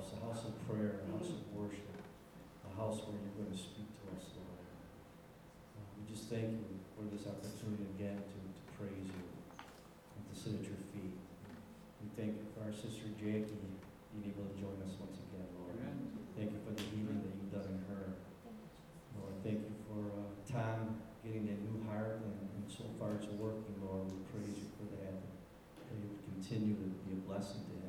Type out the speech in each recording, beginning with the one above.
house, a house of prayer, a house of worship, a house where you're going to speak to us, Lord. Uh, we just thank you for this opportunity again to, to praise you and to sit at your feet. We thank you for our sister Jackie being able to join us once again, Lord. Thank you for the healing that you've done in her. Lord, thank you for uh, Tom getting that new heart, and, and so far it's working, Lord. We praise you for that. That you would continue to be a blessing to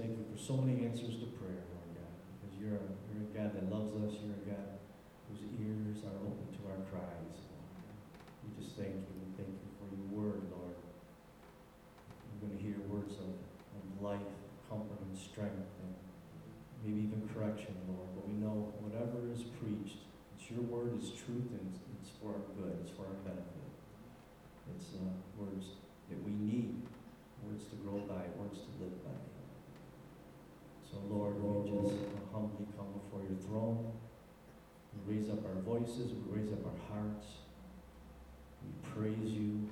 thank you for so many answers to prayer, Lord God, because you're a, you're a God that loves us. You're a God whose ears are open to our cries. We just thank you. We thank you for your word, Lord. We're going to hear words of, of life, comfort, and strength, and maybe even correction, Lord. But we know whatever is preached, it's your word is truth, and it's, it's for our good, it's for our benefit. It's uh, words that we need, words to grow by, words to live by. Lord, we just humbly come before your throne. We raise up our voices, we raise up our hearts. We praise you,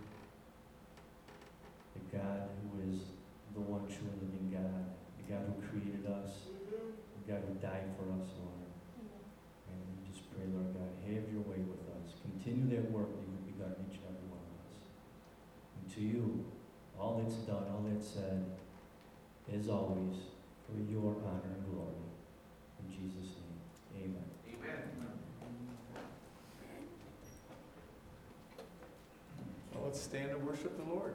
the God who is the one true and living God, the God who created us, the God who died for us, Lord. And we just pray, Lord God, have your way with us. Continue that work that you've begun in each and every one of us. And to you, all that's done, all that's said, as always, for your honor and glory. In Jesus' name, amen. Amen. Well, let's stand and worship the Lord.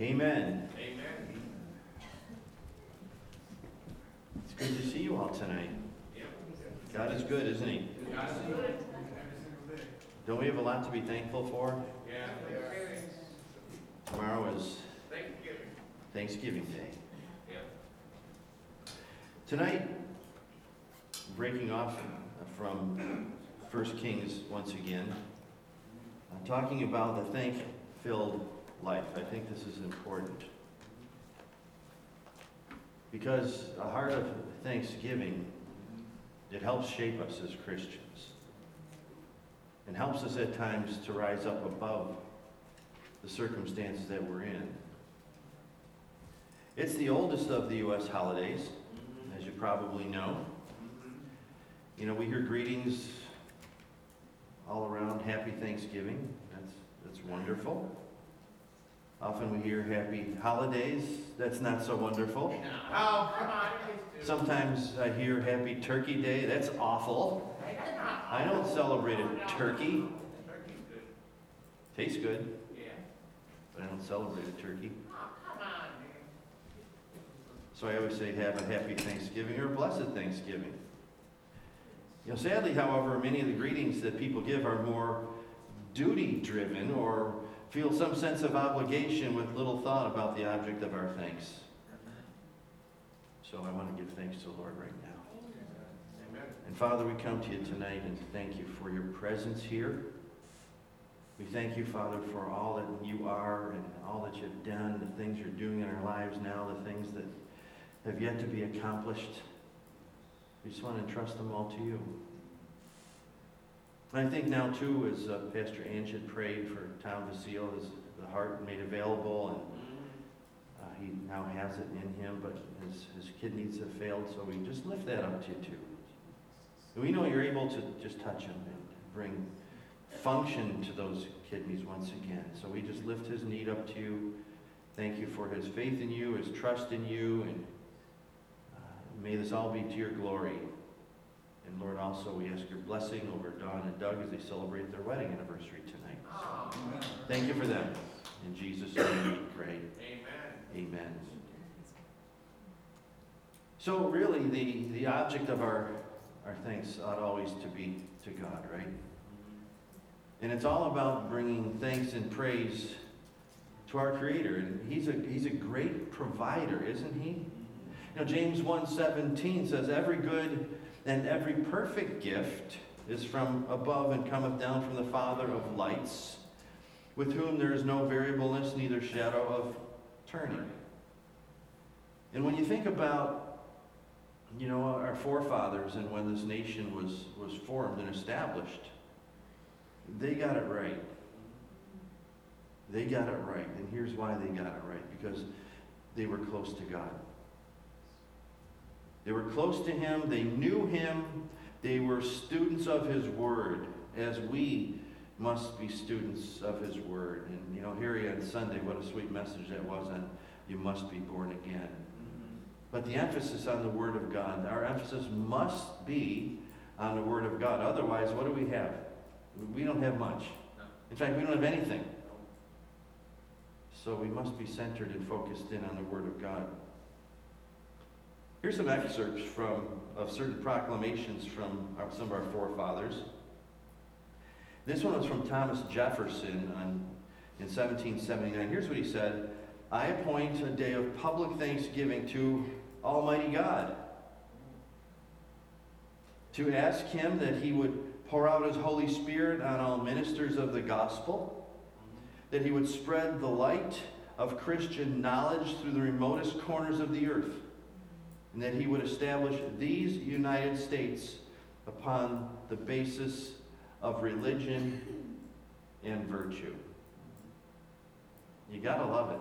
Amen. Amen. It's good to see you all tonight. God is good, isn't He? Don't we have a lot to be thankful for? Yeah. Tomorrow is Thanksgiving. Day. Yeah. Tonight, breaking off from First Kings once again, I'm talking about the thank-filled life. I think this is important. Because a heart of thanksgiving, it helps shape us as Christians. And helps us at times to rise up above the circumstances that we're in. It's the oldest of the U.S. holidays, as you probably know. You know, we hear greetings all around Happy Thanksgiving. That's, that's wonderful. Often we hear Happy Holidays. That's not so wonderful. Oh, come on. Sometimes I hear Happy Turkey Day. That's awful. I don't celebrate a turkey. Tastes good, Yeah. but I don't celebrate a turkey. Oh, come on. So I always say have a happy Thanksgiving or a blessed Thanksgiving. You know, sadly, however, many of the greetings that people give are more duty driven or feel some sense of obligation with little thought about the object of our thanks. So I want to give thanks to the Lord right now. Amen. And Father, we come to you tonight and thank you for your presence here. We thank you, Father, for all that you are and all that you've done, the things you're doing in our lives now, the things that have yet to be accomplished. We just want to entrust them all to you. And I think now, too, as uh, Pastor Ange had prayed for Tom Vasile, his the heart made available, and uh, he now has it in him, but his, his kidneys have failed, so we just lift that up to you, too. And we know you're able to just touch him and bring function to those kidneys once again. So we just lift his need up to you. Thank you for his faith in you, his trust in you, and uh, may this all be to your glory. And Lord, also we ask your blessing over Don and Doug as they celebrate their wedding anniversary tonight. Oh, Thank you for them. In Jesus' name we pray. amen. Amen. So really, the, the object of our, our thanks ought always to be to God, right? And it's all about bringing thanks and praise to our Creator. And He's a, he's a great provider, isn't He? You know, James 1.17 says, Every good and every perfect gift is from above and cometh down from the Father of lights, with whom there is no variableness, neither shadow of turning. And when you think about, you know, our forefathers and when this nation was, was formed and established, they got it right. They got it right. And here's why they got it right. Because they were close to God. They were close to Him. They knew Him. They were students of His Word, as we must be students of His Word. And, you know, here on Sunday, what a sweet message that was on you must be born again. Mm-hmm. But the emphasis on the Word of God, our emphasis must be on the Word of God. Otherwise, what do we have? We don't have much. In fact, we don't have anything. So we must be centered and focused in on the Word of God. Here's some excerpts from of certain proclamations from our, some of our forefathers. This one was from Thomas Jefferson on, in 1779. Here's what he said I appoint a day of public thanksgiving to Almighty God to ask Him that He would pour out His Holy Spirit on all ministers of the gospel, that He would spread the light of Christian knowledge through the remotest corners of the earth, and that He would establish these United States upon the basis of religion and virtue. You gotta love it.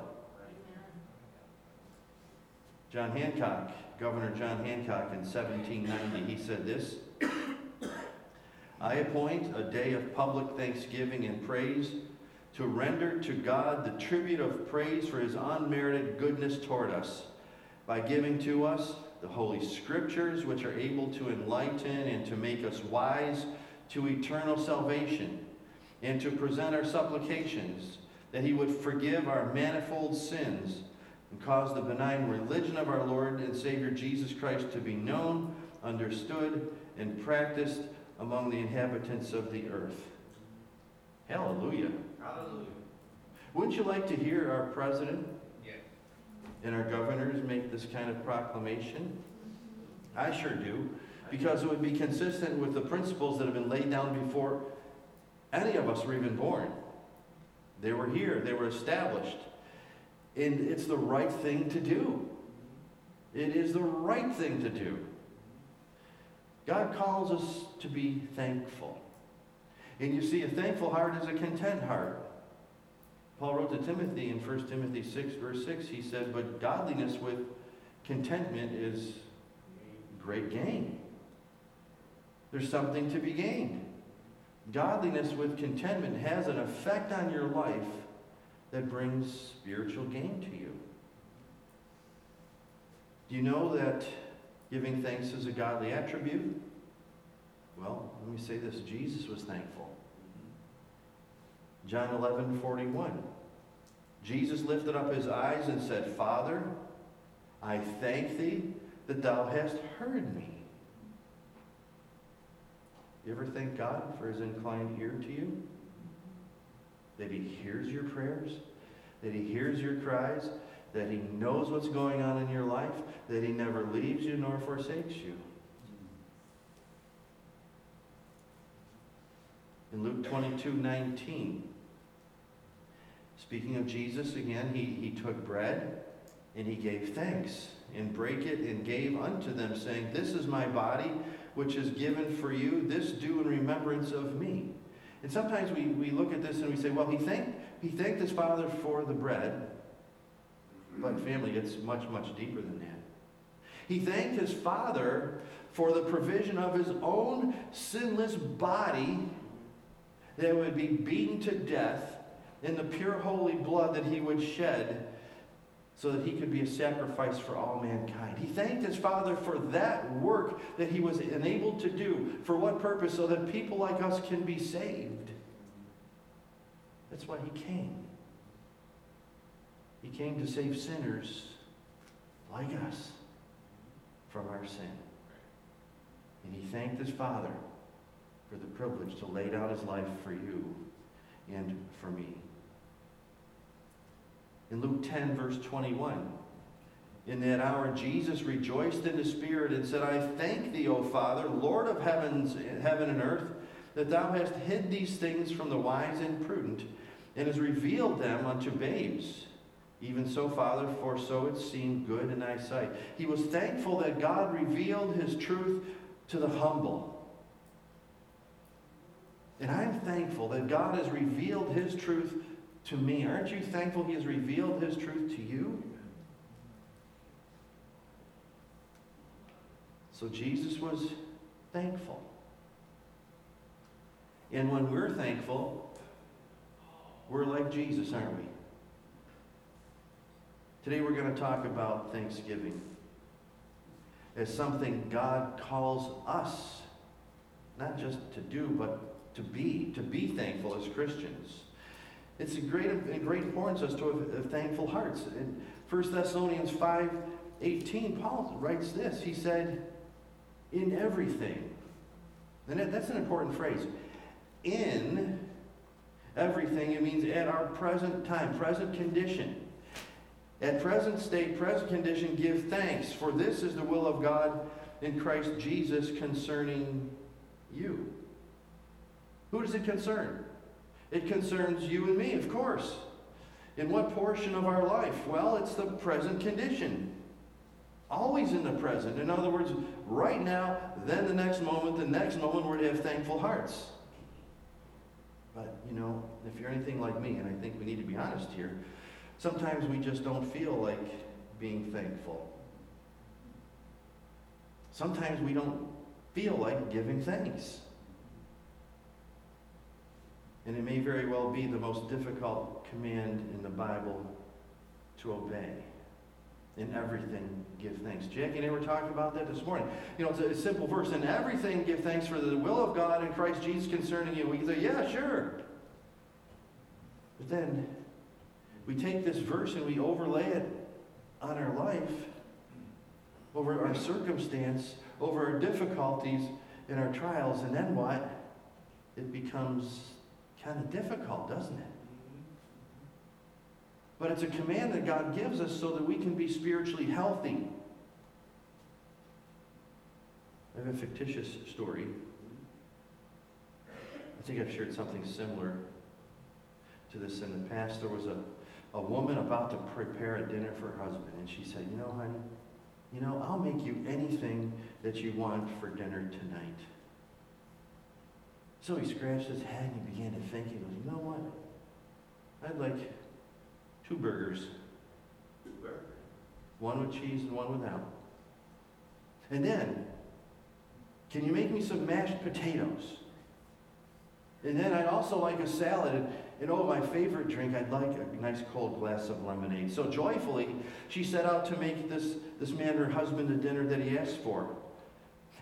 John Hancock, Governor John Hancock in 1790, he said this I appoint a day of public thanksgiving and praise to render to God the tribute of praise for his unmerited goodness toward us by giving to us the Holy Scriptures, which are able to enlighten and to make us wise to eternal salvation, and to present our supplications that he would forgive our manifold sins and cause the benign religion of our Lord and Savior Jesus Christ to be known, understood, and practiced among the inhabitants of the earth. Hallelujah. Hallelujah. Wouldn't you like to hear our president. And our governors make this kind of proclamation? I sure do, because it would be consistent with the principles that have been laid down before any of us were even born. They were here, they were established. And it's the right thing to do. It is the right thing to do. God calls us to be thankful. And you see, a thankful heart is a content heart. Paul wrote to Timothy in 1 Timothy 6, verse 6, he said, But godliness with contentment is great gain. There's something to be gained. Godliness with contentment has an effect on your life that brings spiritual gain to you. Do you know that giving thanks is a godly attribute? Well, let me say this Jesus was thankful. John 11 41. Jesus lifted up his eyes and said, Father, I thank thee that thou hast heard me. You ever thank God for his inclined ear to you? That he hears your prayers? That he hears your cries? That he knows what's going on in your life? That he never leaves you nor forsakes you? In Luke 22 19, speaking of Jesus again, he, he took bread and he gave thanks and brake it and gave unto them, saying, This is my body, which is given for you. This do in remembrance of me. And sometimes we, we look at this and we say, Well, he thanked, he thanked his father for the bread. But family, it's much, much deeper than that. He thanked his father for the provision of his own sinless body that would be beaten to death in the pure holy blood that he would shed so that he could be a sacrifice for all mankind. He thanked his Father for that work that he was enabled to do. For what purpose? So that people like us can be saved. That's why he came. He came to save sinners like us from our sin. And he thanked his Father for the privilege to lay down his life for you and for me. In Luke 10, verse 21, in that hour Jesus rejoiced in the Spirit and said, I thank thee, O Father, Lord of heavens, heaven and earth, that thou hast hid these things from the wise and prudent, and hast revealed them unto babes. Even so, Father, for so it seemed good in thy sight. He was thankful that God revealed his truth to the humble. And I'm thankful that God has revealed his truth to me. Aren't you thankful he has revealed his truth to you? So Jesus was thankful. And when we're thankful, we're like Jesus, aren't we? Today we're going to talk about Thanksgiving as something God calls us not just to do, but to be, to be thankful as Christians. It's a great, a great importance as to a, a thankful hearts. In 1 Thessalonians 5 18, Paul writes this. He said, In everything. And that's an important phrase. In everything, it means at our present time, present condition. At present state, present condition, give thanks, for this is the will of God in Christ Jesus concerning you. Who does it concern? It concerns you and me, of course. In what portion of our life? Well, it's the present condition. Always in the present. In other words, right now, then the next moment, the next moment, we're to have thankful hearts. But, you know, if you're anything like me, and I think we need to be honest here, sometimes we just don't feel like being thankful. Sometimes we don't feel like giving thanks. And it may very well be the most difficult command in the Bible to obey. In everything, give thanks. Jackie and I were talking about that this morning. You know, it's a simple verse. In everything, give thanks for the will of God in Christ Jesus concerning you. We can say, yeah, sure. But then we take this verse and we overlay it on our life, over our circumstance, over our difficulties and our trials, and then what? It becomes kind of difficult, doesn't it? but it's a command that God gives us so that we can be spiritually healthy. I have a fictitious story. I think I've shared something similar to this in the past. There was a, a woman about to prepare a dinner for her husband, and she said, You know, honey, you know, I'll make you anything that you want for dinner tonight. So he scratched his head and he began to think. He goes, You know what? I'd like two burgers. One with cheese and one without. And then, can you make me some mashed potatoes? And then I'd also like a salad. And, and oh, my favorite drink, I'd like a nice cold glass of lemonade. So joyfully, she set out to make this, this man, her husband, the dinner that he asked for.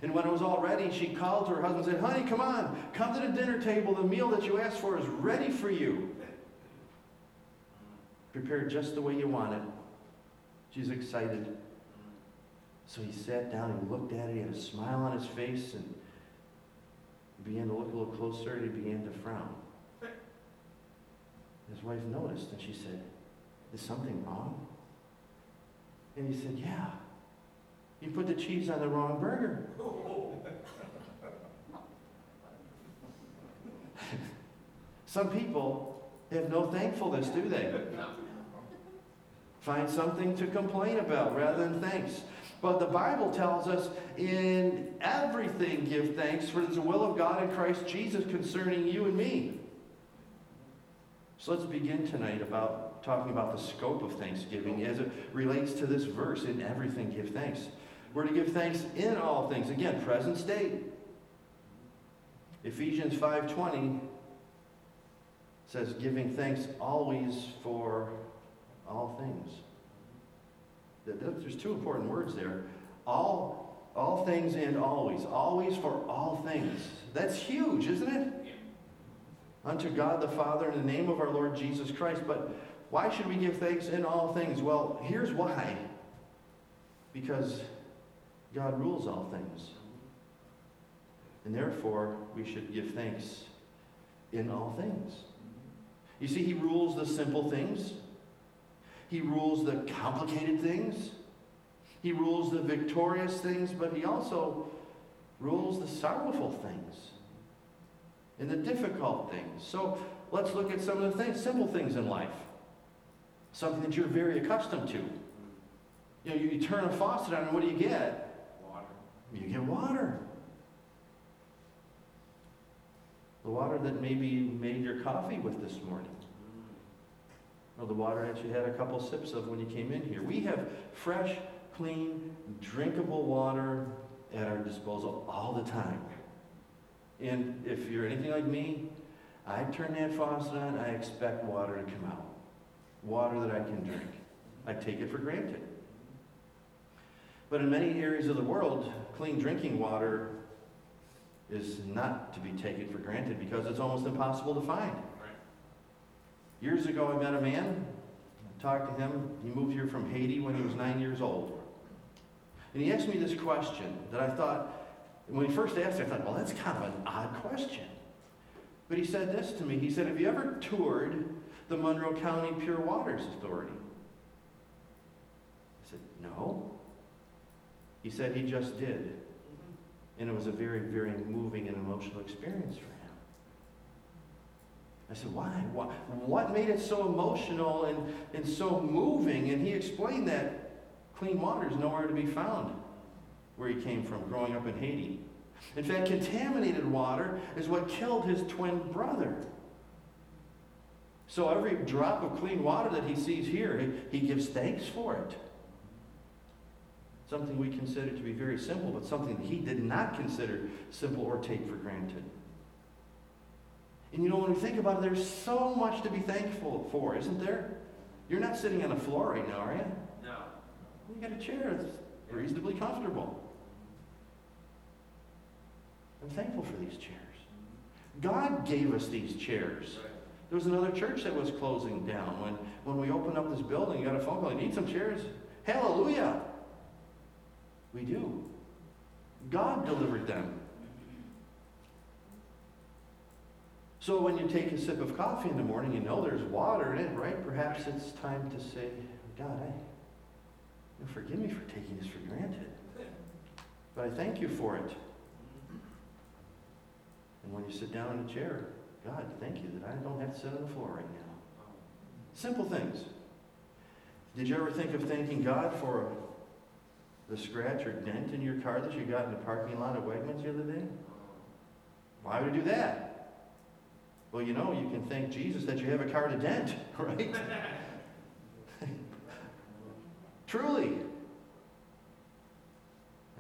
And when it was all ready, she called to her husband and said, Honey, come on, come to the dinner table. The meal that you asked for is ready for you. Prepared just the way you want it. She's excited. So he sat down and looked at it. He had a smile on his face and began to look a little closer and he began to frown. His wife noticed and she said, Is something wrong? And he said, Yeah. You put the cheese on the wrong burger. Some people have no thankfulness, do they? Find something to complain about rather than thanks. But the Bible tells us in everything give thanks, for it's the will of God in Christ Jesus concerning you and me. So let's begin tonight about talking about the scope of thanksgiving as it relates to this verse in everything give thanks. We're to give thanks in all things. Again, present state. Ephesians 5:20 says giving thanks always for all things. There's two important words there. All, all things and always. Always for all things. That's huge, isn't it? Unto God the Father in the name of our Lord Jesus Christ. But why should we give thanks in all things? Well, here's why. Because God rules all things. And therefore, we should give thanks in all things. You see, He rules the simple things, He rules the complicated things, He rules the victorious things, but He also rules the sorrowful things and the difficult things. So let's look at some of the things, simple things in life. Something that you're very accustomed to. You know, you, turn a faucet on and what do you get? You get water. The water that maybe you made your coffee with this morning. Or the water that you had a couple sips of when you came in here. We have fresh, clean, drinkable water at our disposal all the time. And if you're anything like me, I turn that faucet on, I expect water to come out. Water that I can drink. I take it for granted. But in many areas of the world, clean drinking water is not to be taken for granted because it's almost impossible to find. Years ago, I met a man, I talked to him. He moved here from Haiti when he was nine years old. And he asked me this question that I thought, when he first asked it, I thought, well, that's kind of an odd question. But he said this to me. He said, Have you ever toured the Monroe County Pure Waters Authority? I said, No. He said he just did. Mm-hmm. And it was a very, very moving and emotional experience for him. I said, why? What, what made it so emotional and, and so moving? And he explained that clean water is nowhere to be found where he came from, growing up in Haiti. In fact, contaminated water is what killed his twin brother. So every drop of clean water that he sees here, he, he gives thanks for it. Something we consider to be very simple, but something that he did not consider simple or take for granted. And you know, when we think about it, there's so much to be thankful for, isn't there? You're not sitting on the floor right now, are you? No. You got a chair that's reasonably comfortable. I'm thankful for these chairs. God gave us these chairs. There was another church that was closing down. When, when we opened up this building, you got a phone call, you need some chairs? Hallelujah! We do. God delivered them. So when you take a sip of coffee in the morning, you know there's water in it, right? Perhaps it's time to say, God, I, forgive me for taking this for granted. But I thank you for it. And when you sit down in a chair, God, thank you that I don't have to sit on the floor right now. Simple things. Did you ever think of thanking God for the scratch or dent in your car that you got in the parking lot at Wegmans the other day? Why would you do that? Well, you know, you can thank Jesus that you have a car to dent, right? Truly.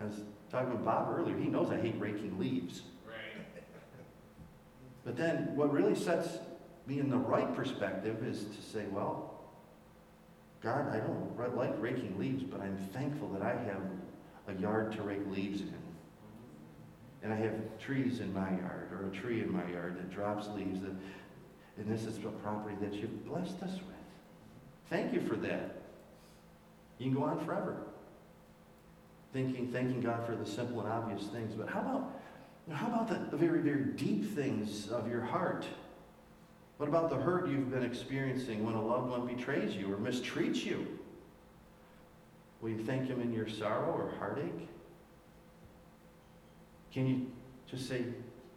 I was talking with Bob earlier. He knows I hate raking leaves. Right. But then what really sets me in the right perspective is to say, well, God, I don't like raking leaves, but I'm thankful that I have a yard to rake leaves in. And I have trees in my yard, or a tree in my yard that drops leaves, that, and this is a property that you've blessed us with. Thank you for that. You can go on forever. Thinking, thanking God for the simple and obvious things. But how about how about the very, very deep things of your heart? What about the hurt you've been experiencing when a loved one betrays you or mistreats you? Will you thank him in your sorrow or heartache? Can you just say,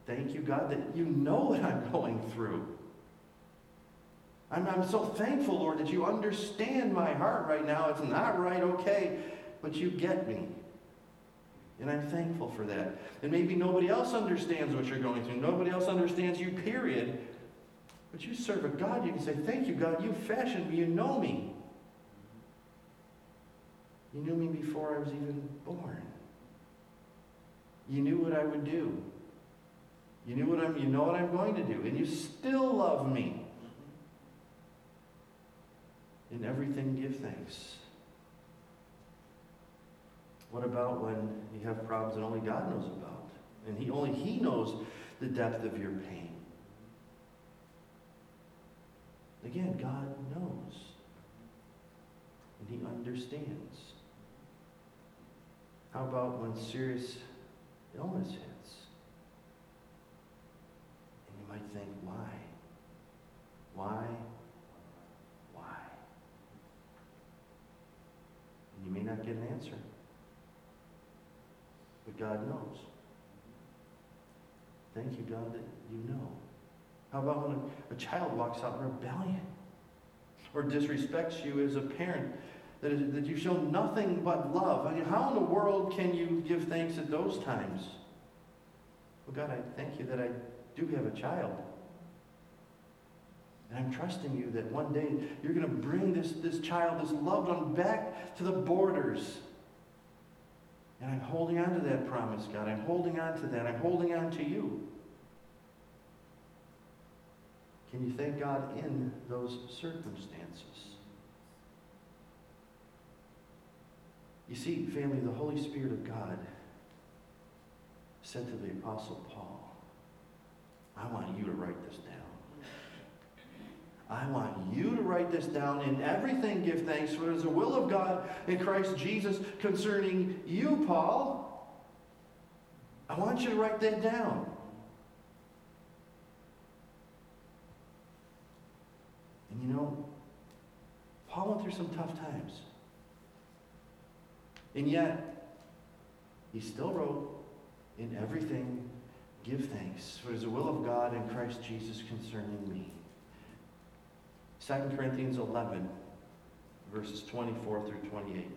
Thank you, God, that you know what I'm going through? I'm, I'm so thankful, Lord, that you understand my heart right now. It's not right, okay, but you get me. And I'm thankful for that. And maybe nobody else understands what you're going through. Nobody else understands you, period. But you serve a God, you can say, Thank you, God, you fashioned me, you know me. You knew me before I was even born. You knew what I would do. You knew what I'm you know what I'm going to do. And you still love me. In everything give thanks. What about when you have problems that only God knows about? And he only He knows the depth of your pain. Again, God knows. And He understands. How about when serious illness hits? And you might think, why? Why? Why? And you may not get an answer. But God knows. Thank you, God, that you know. How about when a, child walks out in rebellion or disrespects you as a parent, that, is, that you show nothing but love? I mean, how in the world can you give thanks at those times? Well, God, I thank you that I do have a child. And I'm trusting you that one day you're going to bring this, this child, this loved one, back to the borders. And I'm holding on to that promise, God. I'm holding on to that. I'm holding on to you. Can you thank God in those circumstances? You see, family, the Holy Spirit of God said to the Apostle Paul, I want you to write this down. I want you to write this down. In everything, give thanks, for it is the will of God in Christ Jesus concerning you, Paul. I want you to write that down. And you know, Paul went through some tough times. And yet, he still wrote, In everything, give thanks, for it is the will of God in Christ Jesus concerning me. 2 Corinthians 11, verses 24 through 28.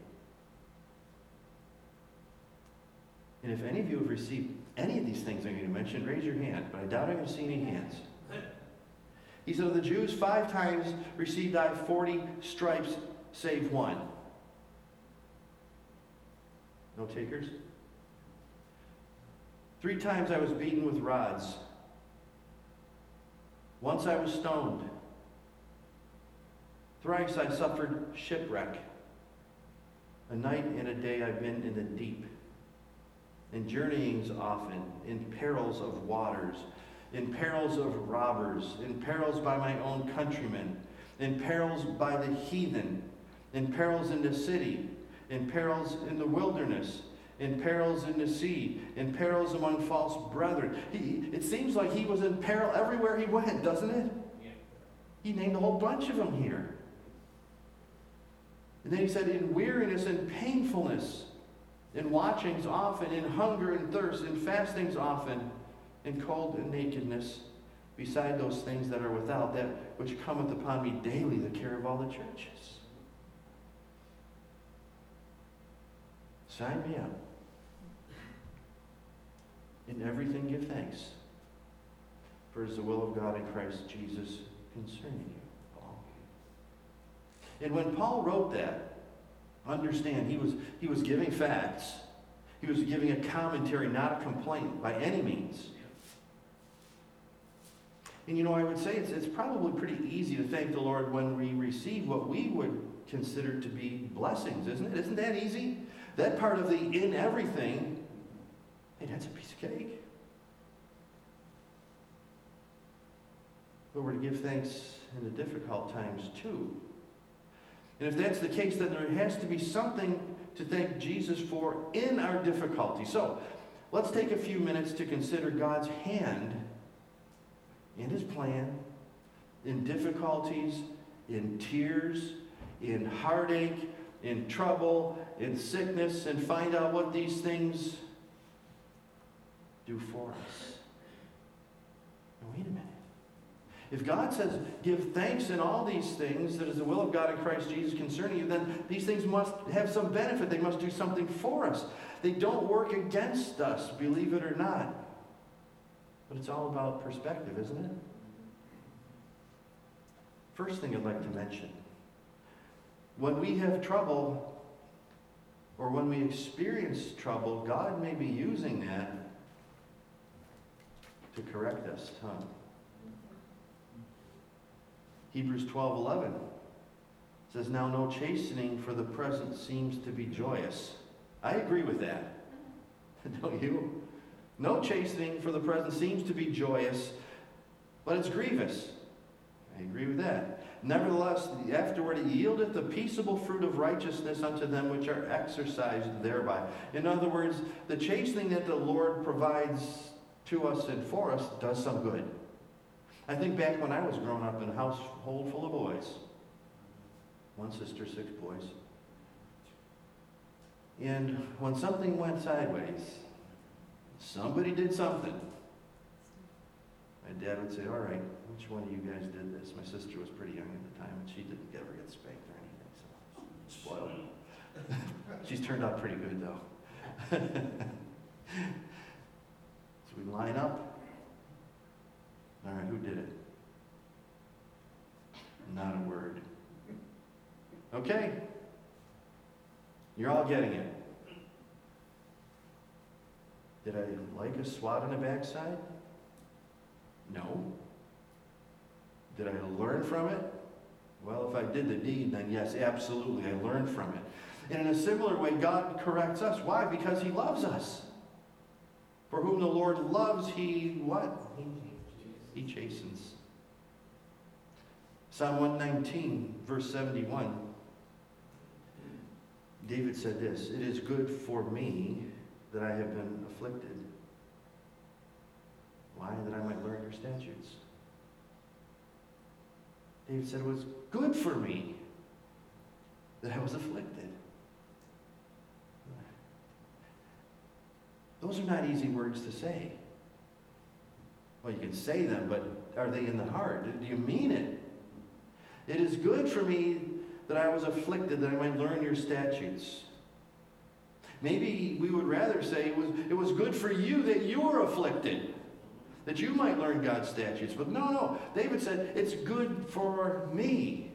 And if any of you have received any of these things I'm going to mention, raise your hand, but I doubt I'm going to see any hands. He said, Of the Jews, five times received I 40 stripes, save one. No takers? Three times I was beaten with rods. Once I was stoned. Thrice I suffered shipwreck. A night and a day I've been in the deep, in journeyings often, in perils of waters, in perils of robbers, in perils by my own countrymen, in perils by the heathen, in perils in the city, in perils in the wilderness, in perils in the sea, in perils among false brethren. He, it seems like he was in peril everywhere he went, doesn't it? Yeah. He named a whole bunch of them here. And then he said, in weariness and painfulness, in watchings often, in hunger and thirst, in fastings often, in cold and nakedness, beside those things that are without, that which cometh upon me daily, the care of all the churches. Sign me up. In everything give thanks, for it is the will of God in Christ Jesus concerning you. Paul. And when Paul wrote that, understand he was he was giving facts. He was giving a commentary, not a complaint by any means. And you know, I would say it's, it's probably pretty easy to thank the Lord when we receive what we would consider to be blessings, isn't it? Isn't that easy? That part of the in everything, hey, that's a piece of cake. But we're to give thanks in the difficult times too. And if that's the case, then there has to be something to thank Jesus for in our difficulty. So let's take a few minutes to consider God's hand in his plan, in difficulties, in tears, in heartache, in trouble, in sickness, and find out what these things do for us. Now, wait a minute. If God says, give thanks in all these things, that is the will of God in Christ Jesus concerning you, then these things must have some benefit. They must do something for us. They don't work against us, believe it or not. But it's all about perspective, isn't it? First thing I'd like to mention when we have trouble or when we experience trouble, God may be using that to correct us. Huh? Hebrews 12 11 says, Now no chastening for the present seems to be joyous. I agree with that. Don't you? No chastening for the present seems to be joyous, but it's grievous. I agree with that. Nevertheless, afterward it yieldeth the peaceable fruit of righteousness unto them which are exercised thereby. In other words, the chastening that the Lord provides to us and for us does some good. I think back when I was growing up in a household full of boys one sister, six boys. And when something went sideways, somebody did something. My dad would say, All right, which one of you guys did this? My sister was pretty young at the time, and she didn't ever get spanked or anything, so spoiled. She's turned out pretty good, though. so we line up. All right, who did it? Not a word. Okay. You're all getting it. Did I like a swat on the backside? No. Did I learn from it? Well, if I did the deed, then yes, absolutely, I learned from it. And in a similar way, God corrects us. Why? Because He loves us. For whom the Lord loves, He what? He, he chastens. Psalm 119, verse 71. David said this It is good for me that I have been afflicted. Why? That I might learn your statutes. David said, It was good for me that I was afflicted. Those are not easy words to say. Well, you can say them, but are they in the heart? Do you mean it? It is good for me that I was afflicted, that I might learn your statutes. Maybe we would rather say it was, it was good for you that you were afflicted, that you might learn God's statutes. But no, no. David said, it's good for me.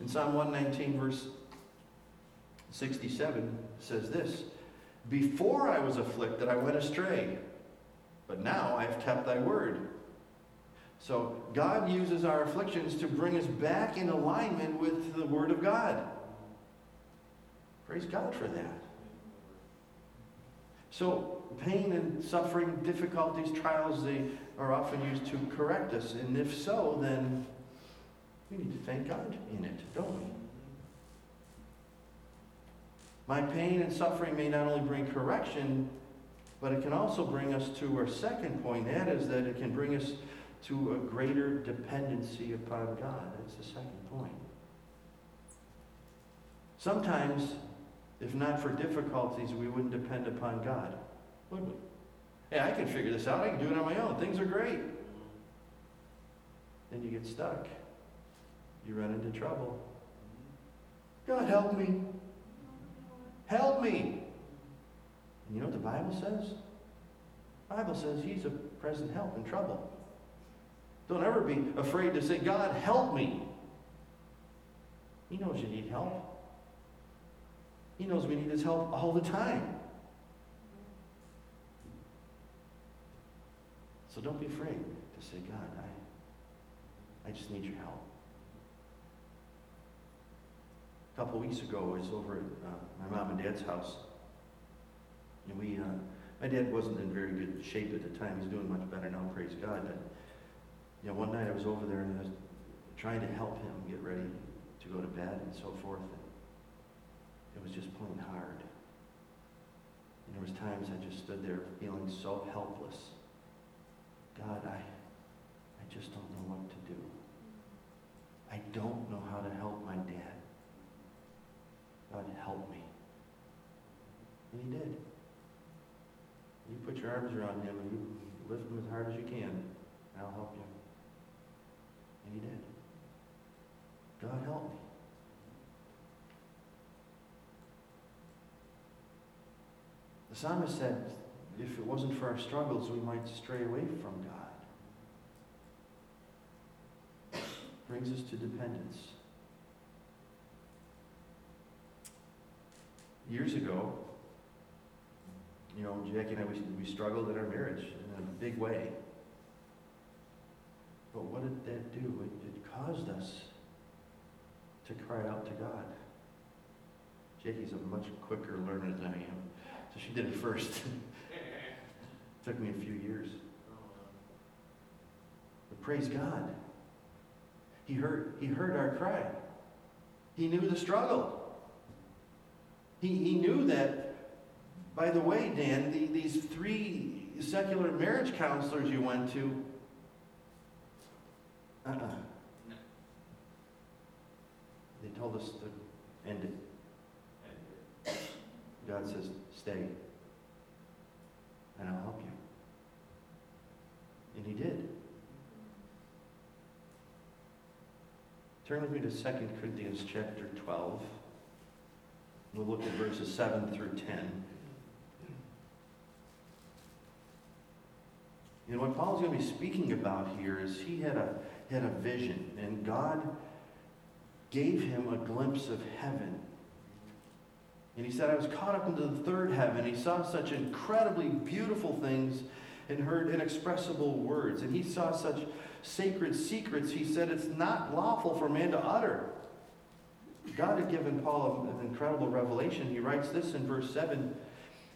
In Psalm 119, verse 67, says this Before I was afflicted, I went astray, but now I have kept thy word. So God uses our afflictions to bring us back in alignment with the Word of God. Praise God for that. So pain and suffering, difficulties, trials, they are often used to correct us. And if so, then we need to thank God in it, don't we? My pain and suffering may not only bring correction, but it can also bring us to our second point. That is that it can bring us to a greater dependency upon God. That's the second point. Sometimes, if not for difficulties, we wouldn't depend upon God, would we? Hey, I can figure this out. I can do it on my own. Things are great. Then you get stuck. You run into trouble. God, help me. Help me. And you know what the Bible says? The Bible says He's a present help in trouble. Don't ever be afraid to say, God, help me. He knows you need help. He knows we need His help all the time. So don't be afraid to say, God, I, I just need your help. A couple weeks ago, I was over at uh, my mom and dad's house. And we, uh, my dad wasn't in very good shape at the time. He's doing much better now, praise God. But, you know, one night I was over there and I was trying to help him get ready to go to bed and so forth. It was just plain hard. And there was times I just stood there feeling so helpless. God, I, I just don't know what to do. I don't know how to help my dad. God, help me. And he did. You put your arms around him and you lift him as hard as you can, and I'll help you. And he did. God help me. The psalmist said, if it wasn't for our struggles, we might stray away from God. Brings us to dependence. Years ago, you know, Jackie and I, we, we struggled in our marriage in a big way. But what did that do? It, it caused us to cry out to God. Jackie's a much quicker learner than I am, so she did it first. Took me a few years. But praise God. He heard, he heard our cry. He knew the struggle. He, he knew that, by the way, Dan, the, these three secular marriage counselors you went to, uh-uh. They told us to end it. God says, stay, and I'll help you. And he did. Turn with me to 2 Corinthians chapter 12. We'll look at verses 7 through 10. You know, what Paul's going to be speaking about here is he had a, had a vision, and God gave him a glimpse of heaven. And he said, I was caught up into the third heaven. He saw such incredibly beautiful things and heard inexpressible words. And he saw such sacred secrets, he said, it's not lawful for man to utter. God had given Paul an incredible revelation. He writes this in verse 7.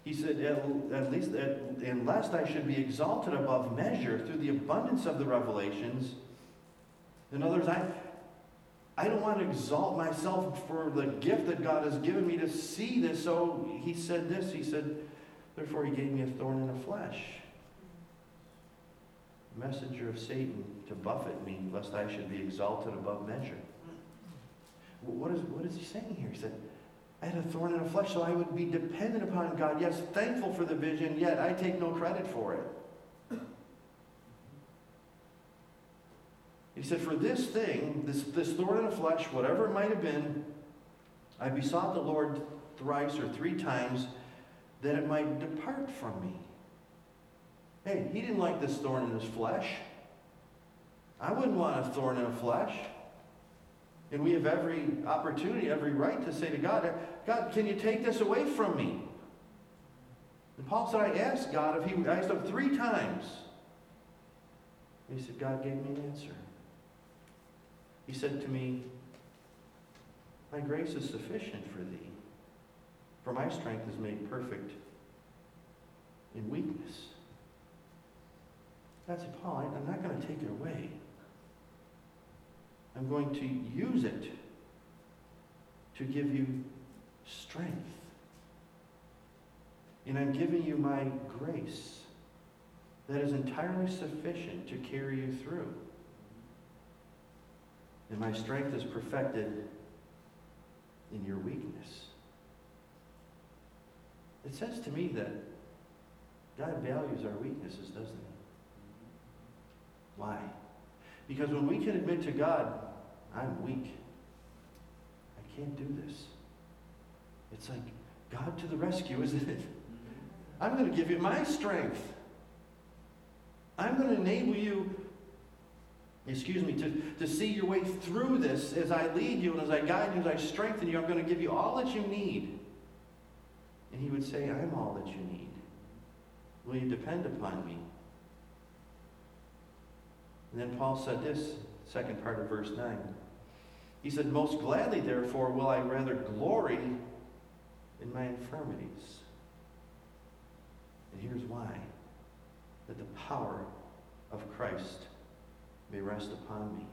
He said, at, least, at, and lest I should be exalted above measure through the abundance of the revelations. In other words, I, I don't want to exalt myself for the gift that God has given me to see this. So he said this. He said, therefore he gave me a thorn in the flesh. Messenger of Satan to buffet me, lest I should be exalted above measure. What is, what is he saying here? He said, I had a thorn in the flesh, so I would be dependent upon God. Yes, thankful for the vision, yet I take no credit for it. He said, For this thing, this, this thorn in the flesh, whatever it might have been, I besought the Lord thrice or three times that it might depart from me. Hey, he didn't like this thorn in his flesh. I wouldn't want a thorn in the flesh. And we have every opportunity, every right to say to God, God, can you take this away from me? And Paul said, I asked God if he, I asked him three times. And he said, God gave me an answer. He said to me, My grace is sufficient for thee, for my strength is made perfect in weakness. God said, Paul, I'm not going to take it away. I'm going to use it to give you strength. And I'm giving you my grace that is entirely sufficient to carry you through. And my strength is perfected in your weakness. It says to me that God values our weaknesses, doesn't he? Why? Because when we can admit to God, I'm weak, I can't do this. It's like God to the rescue, isn't it? I'm going to give you my strength. I'm going to enable you, excuse me, to, to see your way through this as I lead you and as I guide you, and as I strengthen you. I'm going to give you all that you need. And he would say, I'm all that you need. Will you depend upon me? And then Paul said this, second part of verse 9. He said, Most gladly, therefore, will I rather glory in my infirmities. And here's why that the power of Christ may rest upon me.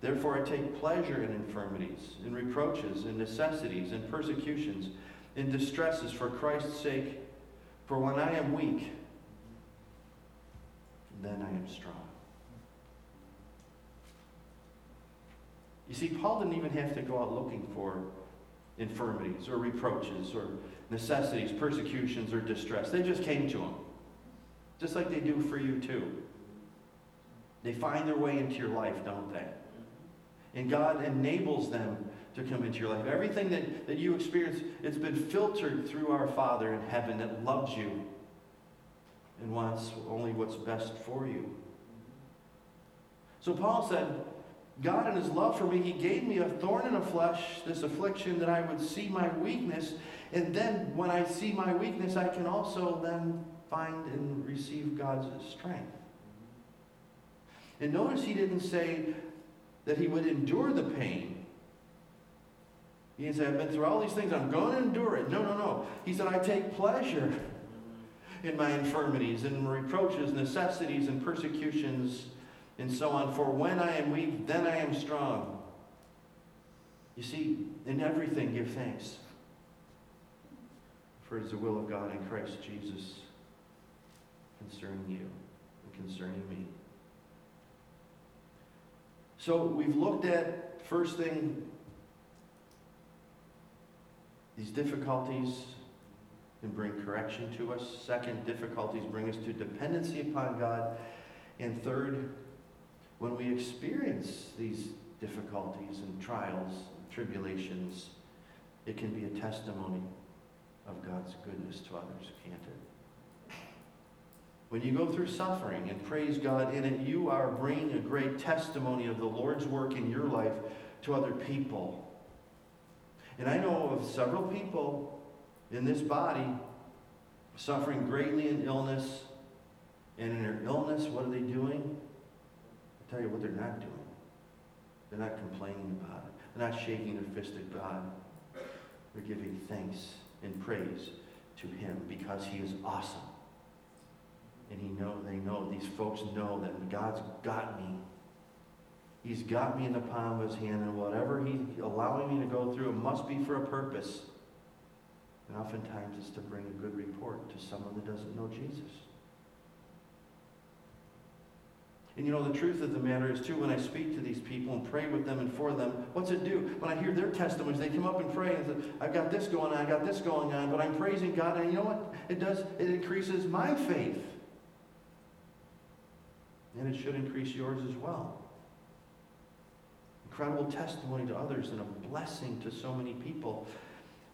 Therefore, I take pleasure in infirmities, in reproaches, in necessities, in persecutions, in distresses for Christ's sake. For when I am weak, then I am strong. You see, Paul didn't even have to go out looking for infirmities or reproaches or necessities, persecutions, or distress. They just came to him. Just like they do for you, too. They find their way into your life, don't they? And God enables them to come into your life. Everything that, that you experience, it's been filtered through our Father in heaven that loves you and wants only what's best for you. So Paul said, God, in his love for me, he gave me a thorn in the flesh, this affliction, that I would see my weakness. And then when I see my weakness, I can also then find and receive God's strength. And notice he didn't say that he would endure the pain. He didn't say, I've been through all these things, I'm going to endure it. No, no, no. He said, I take pleasure in my infirmities and reproaches, necessities, and persecutions and so on. For when I am weak, then I am strong. You see, in everything give thanks. For it is the will of God in Christ Jesus concerning you and concerning me. So we've looked at, first thing, these difficulties can bring correction to us. Second, difficulties bring us to dependency upon God. And third, when we experience these difficulties and trials and tribulations, it can be a testimony of God's goodness to others, can't it? When you go through suffering and praise God in it, you are bringing a great testimony of the Lord's work in your life to other people. And I know of several people in this body suffering greatly in illness. And in their illness, what are they doing? I'll tell you what they're not doing. They're not complaining about it. They're not shaking their fist at God. They're giving thanks and praise to Him because He is awesome. And he know they know these folks know that God's got me. He's got me in the palm of his hand, and whatever he's allowing me to go through, it must be for a purpose. And oftentimes it's to bring a good report to someone that doesn't know Jesus. And you know, the truth of the matter is, too, when I speak to these people and pray with them and for them, what's it do? When I hear their testimonies, they come up and pray and say, I've got this going on, I've got this going on, but I'm praising God, and you know what? It does, it increases my faith. And it should increase yours as well. Incredible testimony to others and a blessing to so many people.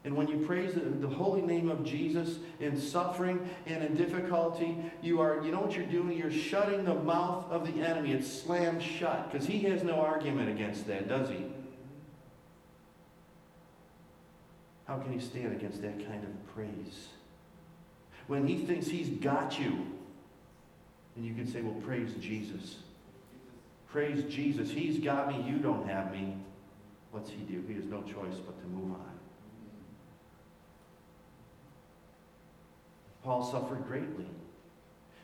And when you praise the, the, holy name of Jesus in suffering and in difficulty, you are, you know what you're doing? You're shutting the mouth of the enemy. It's slammed shut because he has no argument against that, does he? How can he stand against that kind of praise? When he thinks he's got you, and you can say, well, praise Jesus. Praise Jesus. He's got me. You don't have me. What's he do? He has no choice but to move on. Paul suffered greatly.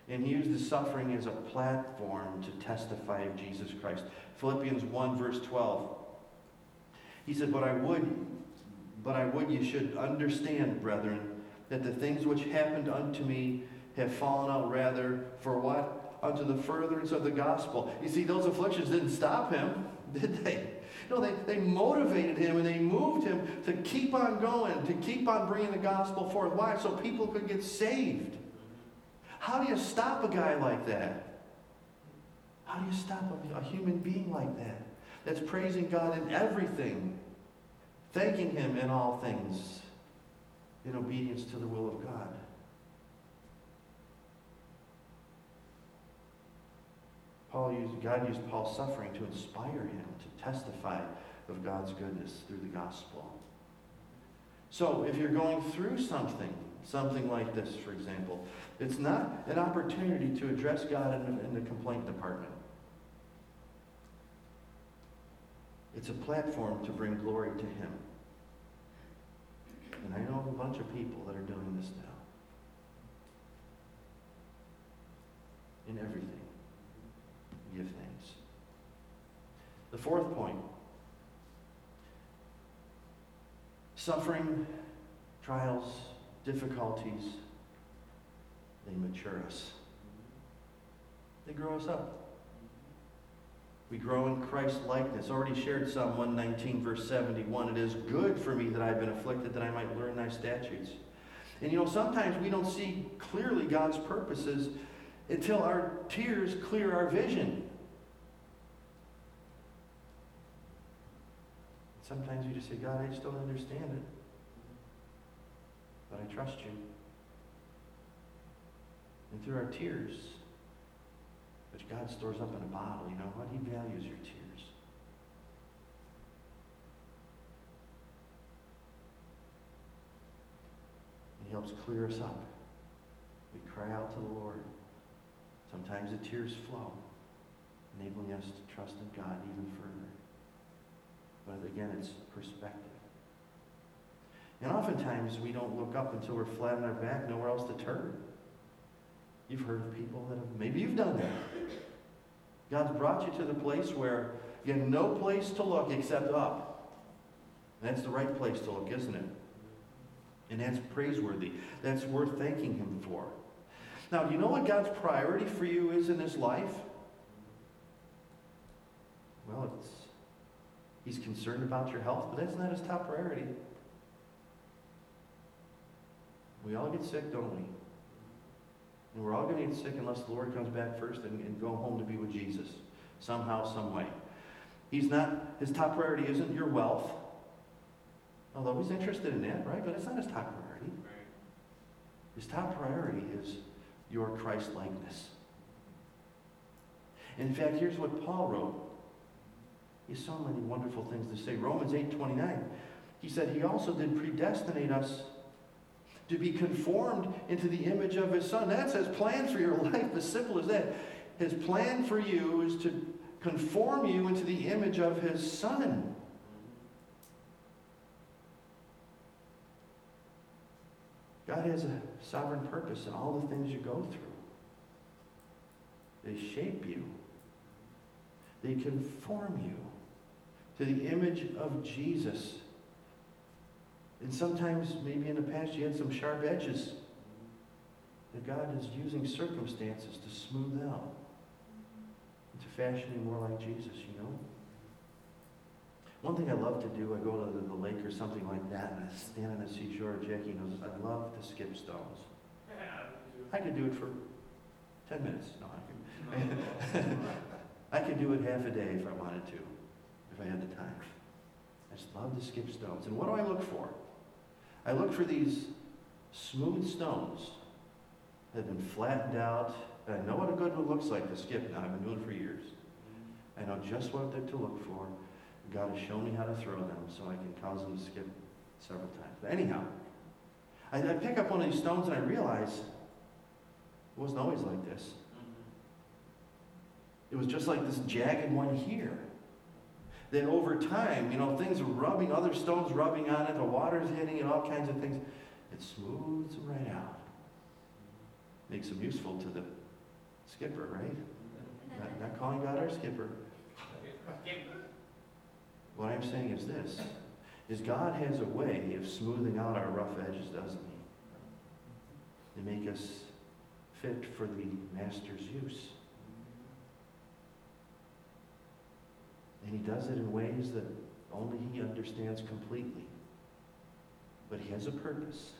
And he used the suffering as a platform to testify of Jesus Christ. Philippians 1, verse 12. He said, But I would, but I would you should understand, brethren, that the things which happened unto me have fallen out rather for what? Unto the furtherance of the gospel. You see, those afflictions didn't stop him, did they? No, they, they motivated him and they moved him to keep on going, to keep on bringing the gospel forth. Why? So people could get saved. How do you stop a guy like that? How do you stop a, a human being like that? That's praising God in everything, thanking Him in all things, in obedience to the will of God. Paul used, God used Paul's suffering to inspire him to testify of God's goodness through the gospel. So, if you're going through something, something like this, for example, it's not an opportunity to address God in the, in the complaint department. It's a platform to bring glory to Him. And I know a bunch of people that are doing this now. In everything. Give thanks. The fourth point suffering, trials, difficulties, they mature us. They grow us up. We grow in Christ likeness. Already shared Psalm 119, verse 71. It is good for me that I've been afflicted, that I might learn thy statutes. And you know, sometimes we don't see clearly God's purposes until our tears clear our vision. Sometimes you just say, God, I just don't understand it. But I trust you. And through our tears, which God stores up in a bottle, you know what? He values your tears. He helps clear us up. We cry out to the Lord. Sometimes the tears flow, enabling us to trust in God even further. But again, it's perspective. And oftentimes we don't look up until we're flat on our back, nowhere else to turn. You've heard of people that have, maybe you've done that. God's brought you to the place where you have no place to look except up. That's the right place to look, isn't it? And that's praiseworthy. That's worth thanking Him for. Now, do you know what God's priority for you is in this life? Well, it's He's concerned about your health, but that's not His top priority. We all get sick, don't we? And we're all going to get sick unless the Lord comes back first and, and go home to be with Jesus somehow, some way. He's not, his top priority isn't your wealth, although he's interested in that, right? But it's not his top priority. His top priority is your Christ likeness. In fact, here's what Paul wrote. He has so many wonderful things to say. Romans 8 29. He said, He also did predestinate us to be conformed into the image of his son. That's his plan for your life, as simple as that. His plan for you is to conform you into the image of his son. God has a sovereign purpose in all the things you go through. They shape you. They conform you to the image of Jesus. And sometimes, maybe in the past, you had some sharp edges that God is using circumstances to smooth out to fashion you more like Jesus, you know? One thing I love to do, I go to the, the lake or something like that, and I stand on the seashore. Jackie knows I love to skip stones. I could do it for 10 minutes. No, I could. I could do it half a day if I wanted to, if I had the time. I just love to skip stones. And what do I look for? I look for these smooth stones that have been flattened out. I know what a good one looks like to skip now. I've been doing it for years. Mm-hmm. I know just what to look for. God has shown me how to throw them so I can cause them to skip several times. But anyhow, I, I pick up one of these stones and I realize it wasn't always like this. It was just like this jagged one here. Then over time, you know, things are rubbing, other stones rubbing on it, the water's hitting it, all kinds of things. It smooths right out. Makes them useful to the skipper, right? Not, not calling God our skipper. What I'm saying is this, is God has a way of smoothing out our rough edges, doesn't he? and make us fit for the Master's use. And he does it in ways that only he understands completely. But he has a purpose,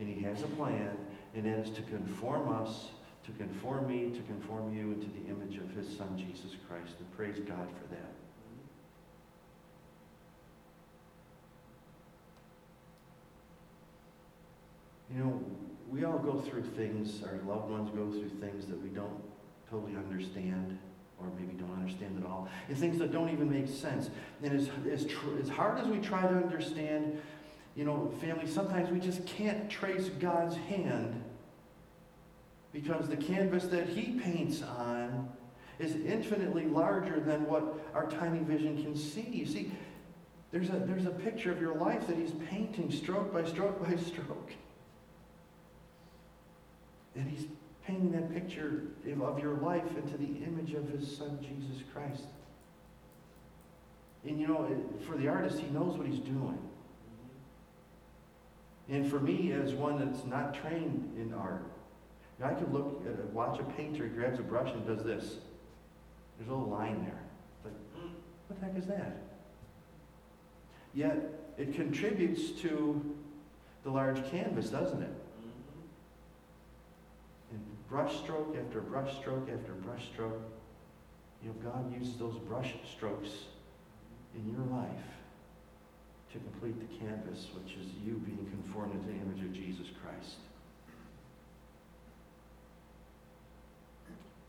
and he has a plan, and that is to conform us, to conform me, to conform you into the image of his Son, Jesus Christ. And praise God for that. You know, we all go through things, our loved ones go through things that we don't totally understand, or maybe don't understand at all, and things that don't even make sense. And as, as, tr- as hard as we try to understand, you know, family, sometimes we just can't trace God's hand because the canvas that He paints on is infinitely larger than what our tiny vision can see. You see, there's a, there's a picture of your life that He's painting stroke by stroke by stroke. And He's painting that picture of your life into the image of His Son, Jesus Christ. And you know, for the artist, he knows what he's doing. And for me, as one that's not trained in art, I could look at a, watch a painter, grabs a brush and does this. There's a little line there. Like, hmm, what the heck is that? Yet it contributes to the large canvas, doesn't it? And brush stroke after brush stroke after brush stroke, you know, God uses those brush strokes in your life to complete the canvas, which is you being conformed to the image of Jesus Christ.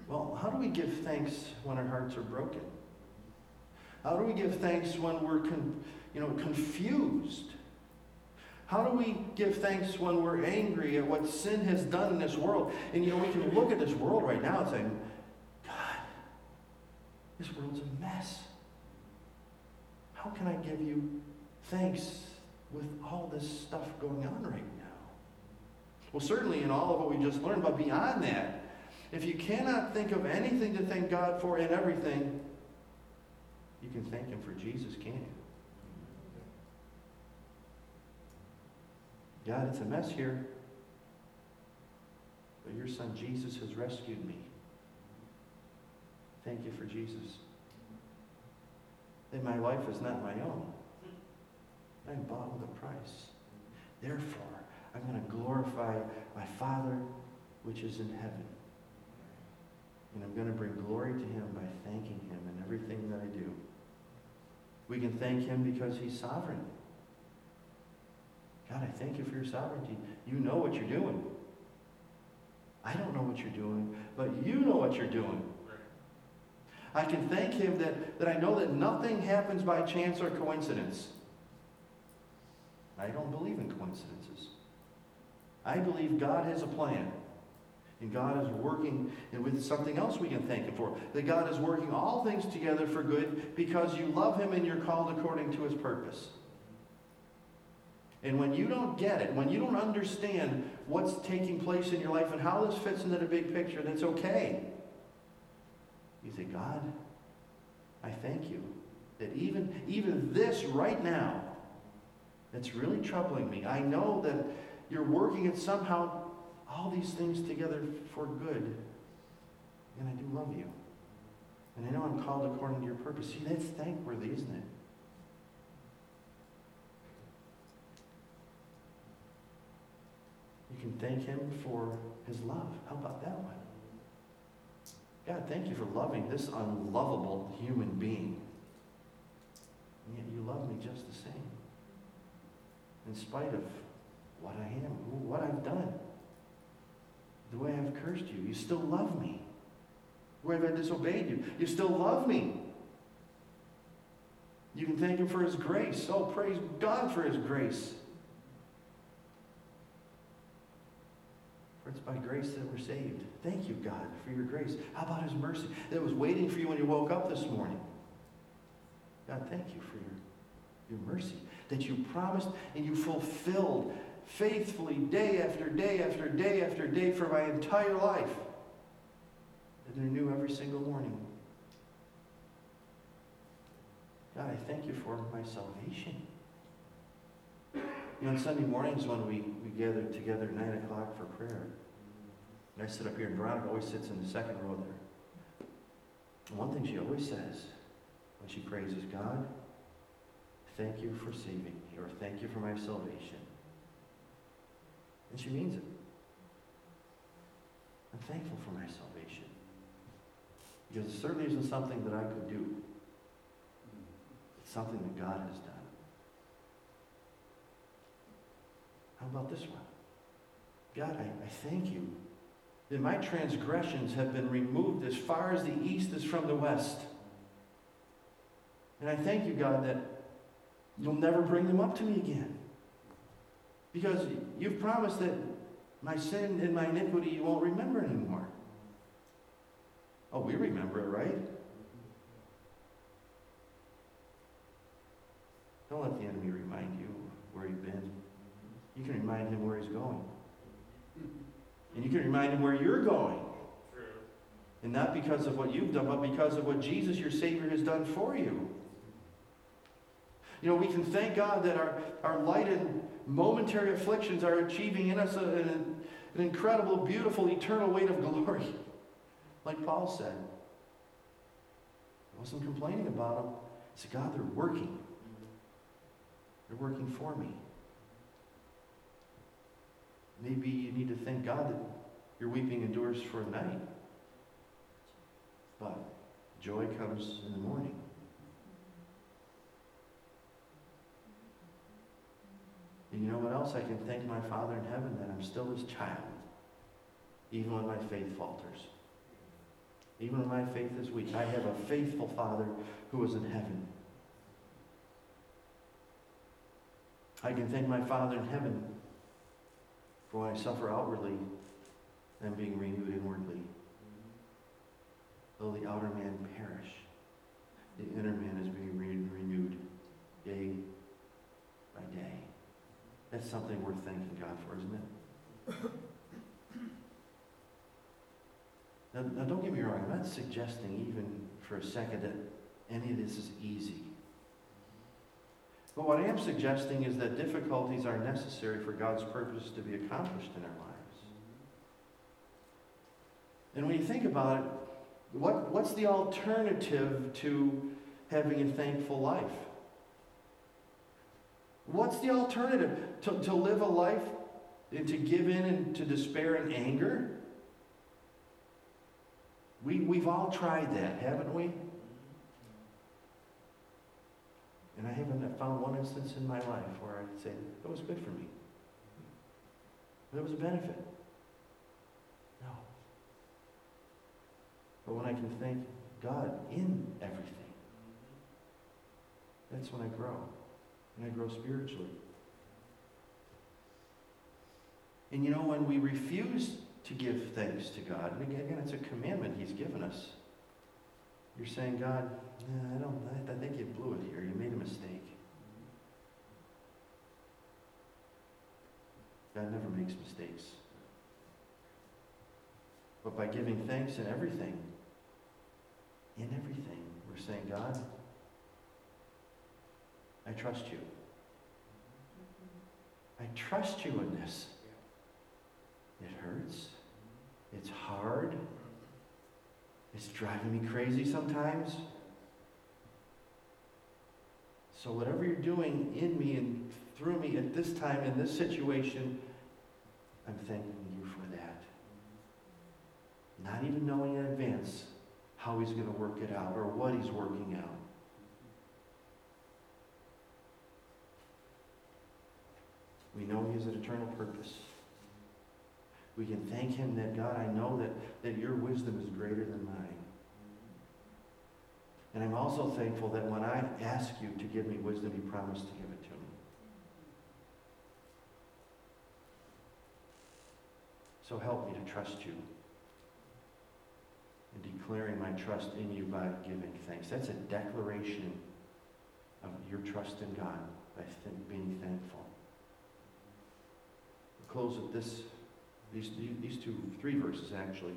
Well, how do we give thanks when our hearts are broken? How do we give thanks when we're con- you know, confused? How do we give thanks when we're angry at what sin has done in this world? And you know, we can look at this world right now and say, God, this world's a mess. How can I give you thanks with all this stuff going on right now? Well, certainly in all of what we just learned, but beyond that, if you cannot think of anything to thank God for in everything, you can thank Him for Jesus, can't you? God, it's a mess here, but your Son Jesus has rescued me. Thank you for Jesus. And my life is not my own. I'm bought with a price. Therefore, I'm going to glorify my Father which is in heaven. And I'm going to bring glory to him by thanking him in everything that I do. We can thank him because he's sovereign. God, I thank you for your sovereignty. You know what you're doing. I don't know what you're doing, but you know what you're doing. I can thank him that, that I know that nothing happens by chance or coincidence. I don't believe in coincidences. I believe God has a plan. And God is working, and with something else we can thank Him for. That God is working all things together for good because you love Him and you're called according to His purpose. And when you don't get it, when you don't understand what's taking place in your life and how this fits into the big picture, that's okay. You say, God, I thank you that even, even this right now, that's really troubling me. I know that you're working it somehow, all these things together for good. And I do love you. And I know I'm called according to your purpose. See, that's thankworthy, isn't it? Can thank him for his love. How about that one? God, thank you for loving this unlovable human being. And yet you love me just the same. In spite of what I am, what I've done, the way I've cursed you, you still love me. Where have I disobeyed you? You still love me. You can thank him for his grace. Oh, praise God for his grace. It's by grace that we're saved. Thank you, God, for your grace. How about his mercy that was waiting for you when you woke up this morning? God, thank you for your, your mercy that you promised and you fulfilled faithfully day after day after day after day for my entire life. And they're new every single morning. God, I thank you for my salvation. You know, on Sunday mornings when we, we gather together at 9 o'clock for prayer, and I sit up here, and Veronica always sits in the second row there. And one thing she always says when she prays is, God, thank you for saving me, or thank you for my salvation. And she means it. I'm thankful for my salvation. Because it certainly isn't something that I could do. It's something that God has done. How about this one? God, I, I thank you that my transgressions have been removed as far as the east is from the west. And I thank you, God, that you'll never bring them up to me again. Because you've promised that my sin and my iniquity you won't remember anymore. Oh, we remember it, right? Don't let the enemy remind you where you've been. You can remind him where he's going. And you can remind him where you're going. True. And not because of what you've done, but because of what Jesus, your Savior, has done for you. You know, we can thank God that our, our light and momentary afflictions are achieving in us a, an, an incredible, beautiful, eternal weight of glory. Like Paul said. I wasn't complaining about them. I said, God, they're working. They're working for me. Maybe you need to thank God that your weeping endures for a night. But joy comes in the morning. And you know what else? I can thank my Father in heaven that I'm still his child, even when my faith falters. Even when my faith is weak, I have a faithful Father who is in heaven. I can thank my Father in heaven for when I suffer outwardly, I'm being renewed inwardly. Though the outer man perish, the inner man is being re- renewed day by day. That's something worth thanking God for, isn't it? Now, now, don't get me wrong, I'm not suggesting even for a second that any of this is easy. But what I am suggesting is that difficulties are necessary for God's purpose to be accomplished in our lives. And when you think about it, what, what's the alternative to having a thankful life? What's the alternative? To, to live a life and to give in and to despair and anger? We, we've all tried that, haven't we? And I haven't found one instance in my life where I'd say, that was good for me. That was a benefit. No. But when I can thank God in everything, that's when I grow. And I grow spiritually. And you know, when we refuse to give thanks to God, and again, it's a commandment He's given us. You're saying, God, I don't, I, think you blew it here. You made a mistake. God never makes mistakes. But by giving thanks in everything, in everything, we're saying, God, I trust you. I trust you in this. It hurts. It's hard. It's driving me crazy sometimes. So, whatever you're doing in me and through me at this time, in this situation, I'm thanking you for that. Not even knowing in advance how he's going to work it out or what he's working out. We know he has an eternal purpose. We can thank him that, God, I know that, that your wisdom is greater than mine. And I'm also thankful that when I ask you to give me wisdom, you promise to give it to me. So help me to trust you and declaring my trust in you by giving thanks. That's a declaration of your trust in God by th- being thankful. We'll close with this, these, these two, three verses actually,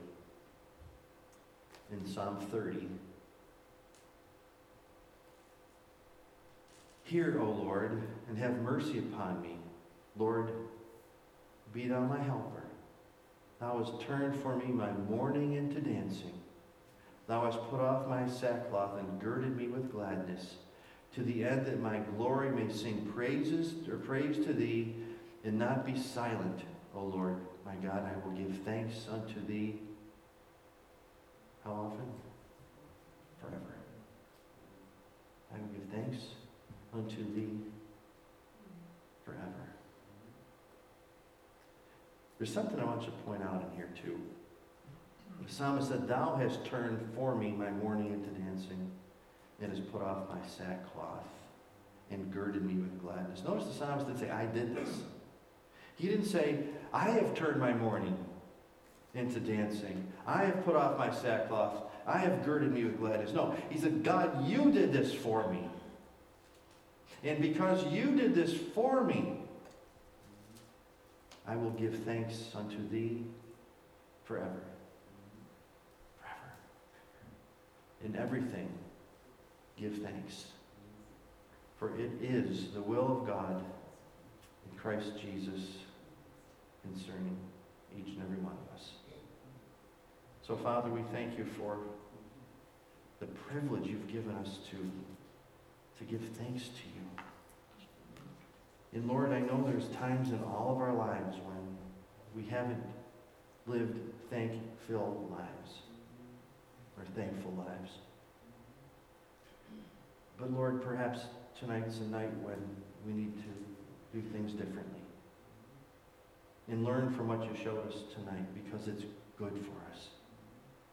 in Psalm 30. Hear, O Lord, and have mercy upon me. Lord, be thou my helper. Thou hast turned for me my mourning into dancing. Thou hast put off my sackcloth and girded me with gladness, to the end that my glory may sing praises or praise to thee and not be silent, O Lord, my God. I will give thanks unto thee. How often? Forever. I will give thanks unto thee forever. There's something I want you to point out in here too. The psalmist said, Thou hast turned for me my mourning into dancing, and has put off my sackcloth, and girded me with gladness. Notice the psalmist didn't say, I did this. He didn't say, I have turned my mourning into dancing. I have put off my sackcloth. I have girded me with gladness. No, he said, God, you did this for me. And because you did this for me, I will give thanks unto thee forever. Forever. In everything, give thanks. For it is the will of God in Christ Jesus concerning each and every one of us. So, Father, we thank you for the privilege you've given us to, to give thanks to you. And Lord, I know there's times in all of our lives when we haven't lived thank-filled lives or thankful lives. But Lord, perhaps tonight's a night when we need to do things differently. And learn from what you showed us tonight because it's good for us.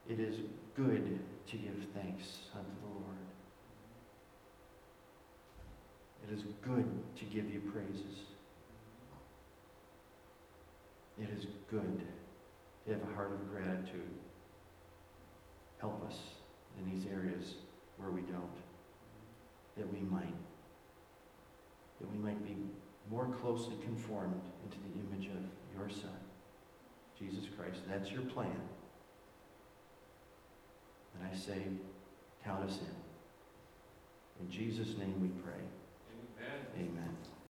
It is good to give thanks unto the Lord. It is good to give you praises. It is good to have a heart of gratitude. Help us in these areas where we don't, that we might. That we might be more closely conformed into the image of your Son, Jesus Christ. That's your plan. And I say, count us in. In Jesus' name we pray. Amen. Amen.